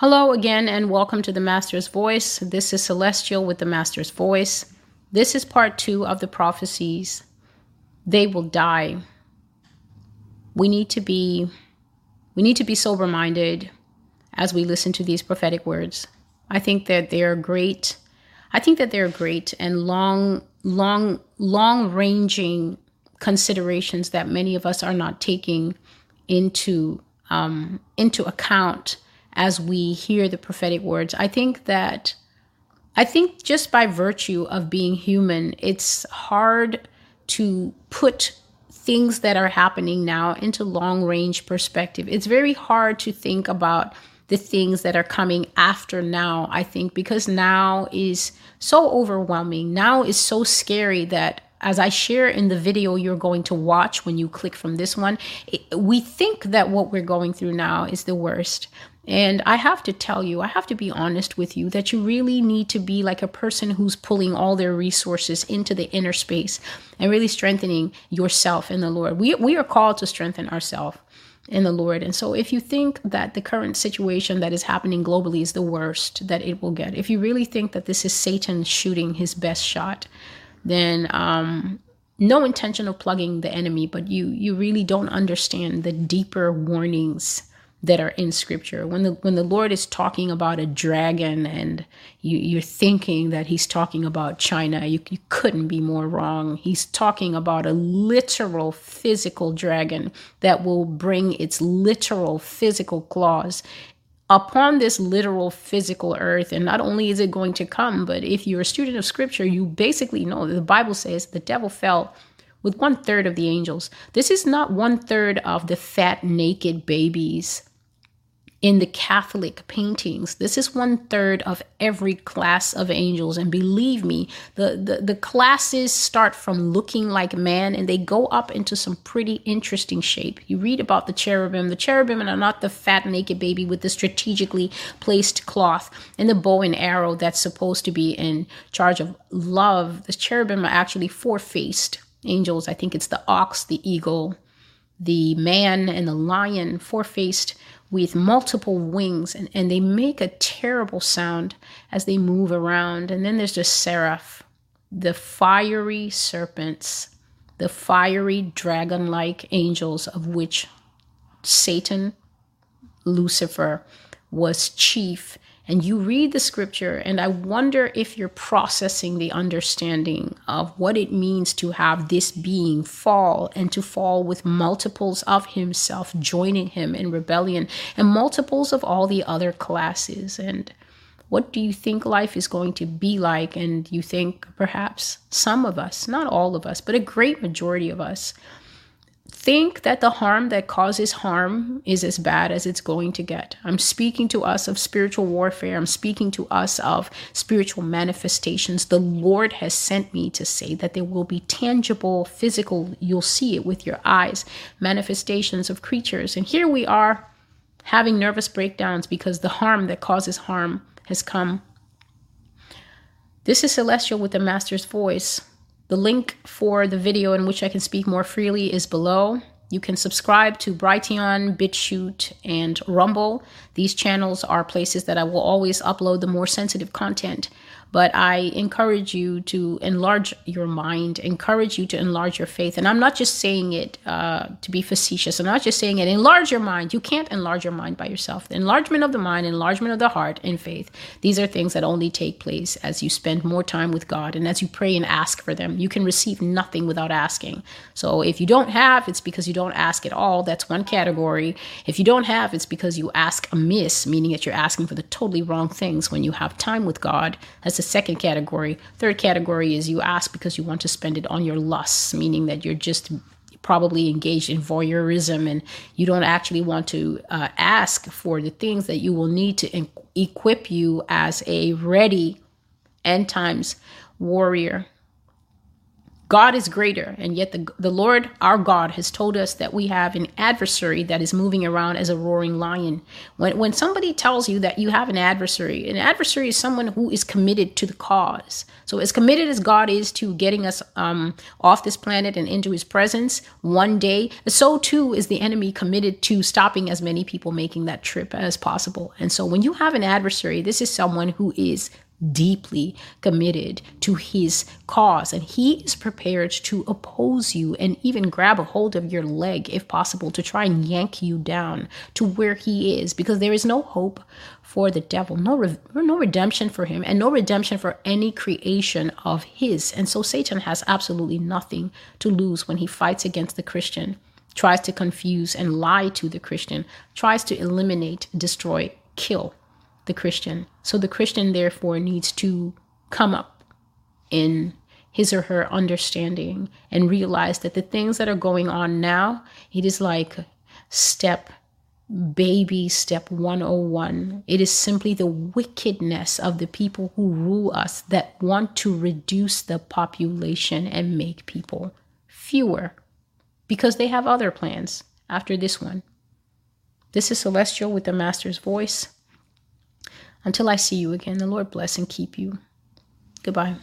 Hello again, and welcome to the Master's Voice. This is Celestial with the Master's Voice. This is part two of the prophecies. They will die. We need to be we need to be sober minded as we listen to these prophetic words. I think that they are great. I think that they're great and long, long, long ranging considerations that many of us are not taking into um, into account as we hear the prophetic words. I think that I think just by virtue of being human, it's hard to put things that are happening now into long range perspective. It's very hard to think about the things that are coming after now, I think, because now is so overwhelming. Now is so scary that as I share in the video you're going to watch when you click from this one, it, we think that what we're going through now is the worst. And I have to tell you, I have to be honest with you that you really need to be like a person who's pulling all their resources into the inner space and really strengthening yourself in the Lord. We, we are called to strengthen ourselves in the Lord. And so if you think that the current situation that is happening globally is the worst that it will get, if you really think that this is Satan shooting his best shot, then um, no intention of plugging the enemy, but you you really don't understand the deeper warnings that are in scripture. When the when the lord is talking about a dragon and you, you're thinking that he's talking about china you, you couldn't be more wrong. He's talking about a literal physical dragon that will bring its literal physical claws upon this literal physical earth and not only is it going to come but if you're a student of scripture you basically know that the bible says the devil fell with one third of the angels. This is not one third of the fat, naked babies in the Catholic paintings. This is one third of every class of angels. And believe me, the, the, the, classes start from looking like man and they go up into some pretty interesting shape. You read about the cherubim. The cherubim are not the fat, naked baby with the strategically placed cloth and the bow and arrow that's supposed to be in charge of love. The cherubim are actually four faced angels. I think it's the ox, the eagle, the man, and the lion, four faced with multiple wings and, and they make a terrible sound as they move around. And then there's the seraph, the fiery serpents, the fiery dragon like angels of which Satan, Lucifer, was chief and you read the scripture, and I wonder if you're processing the understanding of what it means to have this being fall and to fall with multiples of himself joining him in rebellion and multiples of all the other classes. And what do you think life is going to be like? And you think perhaps some of us, not all of us, but a great majority of us, think that the harm that causes harm is as bad as it's going to get. I'm speaking to us of spiritual warfare. I'm speaking to us of spiritual manifestations. The Lord has sent me to say that there will be tangible, physical, you'll see it with your eyes, manifestations of creatures. And here we are having nervous breakdowns because the harm that causes harm has come. This is Celestial with the Master's Voice. The link for the video in which I can speak more freely is below. You can subscribe to Brighteon, BitChute, and Rumble. These channels are places that I will always upload the more sensitive content but I encourage you to enlarge your mind, encourage you to enlarge your faith. And I'm not just saying it uh, to be facetious. I'm not just saying it. Enlarge your mind. You can't enlarge your mind by yourself. The enlargement of the mind, enlargement of the heart, and faith. These are things that only take place as you spend more time with God and as you pray and ask for them. You can receive nothing without asking. So if you don't have, it's because you don't ask at all. That's one category. If you don't have, it's because you ask amiss, meaning that you're asking for the totally wrong things when you have time with God. That's the second category. Third category is you ask because you want to spend it on your lusts, meaning that you're just probably engaged in voyeurism and you don't actually want to uh, ask for the things that you will need to equip you as a ready end times warrior. God is greater, and yet the, the Lord our God has told us that we have an adversary that is moving around as a roaring lion. When, when somebody tells you that you have an adversary, an adversary is someone who is committed to the cause. So, as committed as God is to getting us um, off this planet and into his presence one day, so too is the enemy committed to stopping as many people making that trip as possible. And so, when you have an adversary, this is someone who is deeply committed to his cause and he is prepared to oppose you and even grab a hold of your leg if possible to try and yank you down to where he is because there is no hope for the devil no re- no redemption for him and no redemption for any creation of his. And so satan has absolutely nothing to lose when he fights against the christian tries to confuse and lie to the christian tries to eliminate destroy kill the Christian. So the Christian, therefore, needs to come up in his or her understanding and realize that the things that are going on now, it is like step baby step 101. It is simply the wickedness of the people who rule us that want to reduce the population and make people fewer because they have other plans after this one. This is Celestial with the Master's Voice. Until I see you again, the Lord bless and keep you. Goodbye.